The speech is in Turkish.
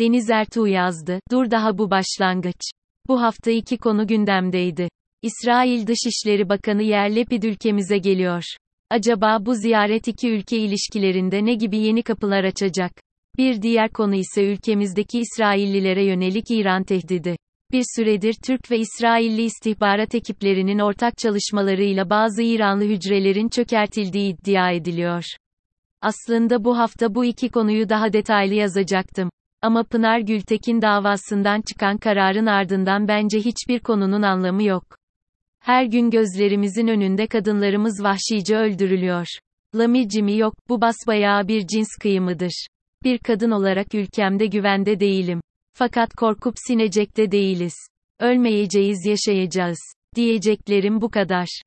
Deniz Ertuğ yazdı, dur daha bu başlangıç. Bu hafta iki konu gündemdeydi. İsrail Dışişleri Bakanı Yair Lapid ülkemize geliyor. Acaba bu ziyaret iki ülke ilişkilerinde ne gibi yeni kapılar açacak? Bir diğer konu ise ülkemizdeki İsraillilere yönelik İran tehdidi. Bir süredir Türk ve İsrailli istihbarat ekiplerinin ortak çalışmalarıyla bazı İranlı hücrelerin çökertildiği iddia ediliyor. Aslında bu hafta bu iki konuyu daha detaylı yazacaktım. Ama Pınar Gültekin davasından çıkan kararın ardından bence hiçbir konunun anlamı yok. Her gün gözlerimizin önünde kadınlarımız vahşice öldürülüyor. Lamicimi yok, bu basbayağı bir cins kıyımıdır. Bir kadın olarak ülkemde güvende değilim. Fakat korkup sinecekte değiliz. Ölmeyeceğiz yaşayacağız. Diyeceklerim bu kadar.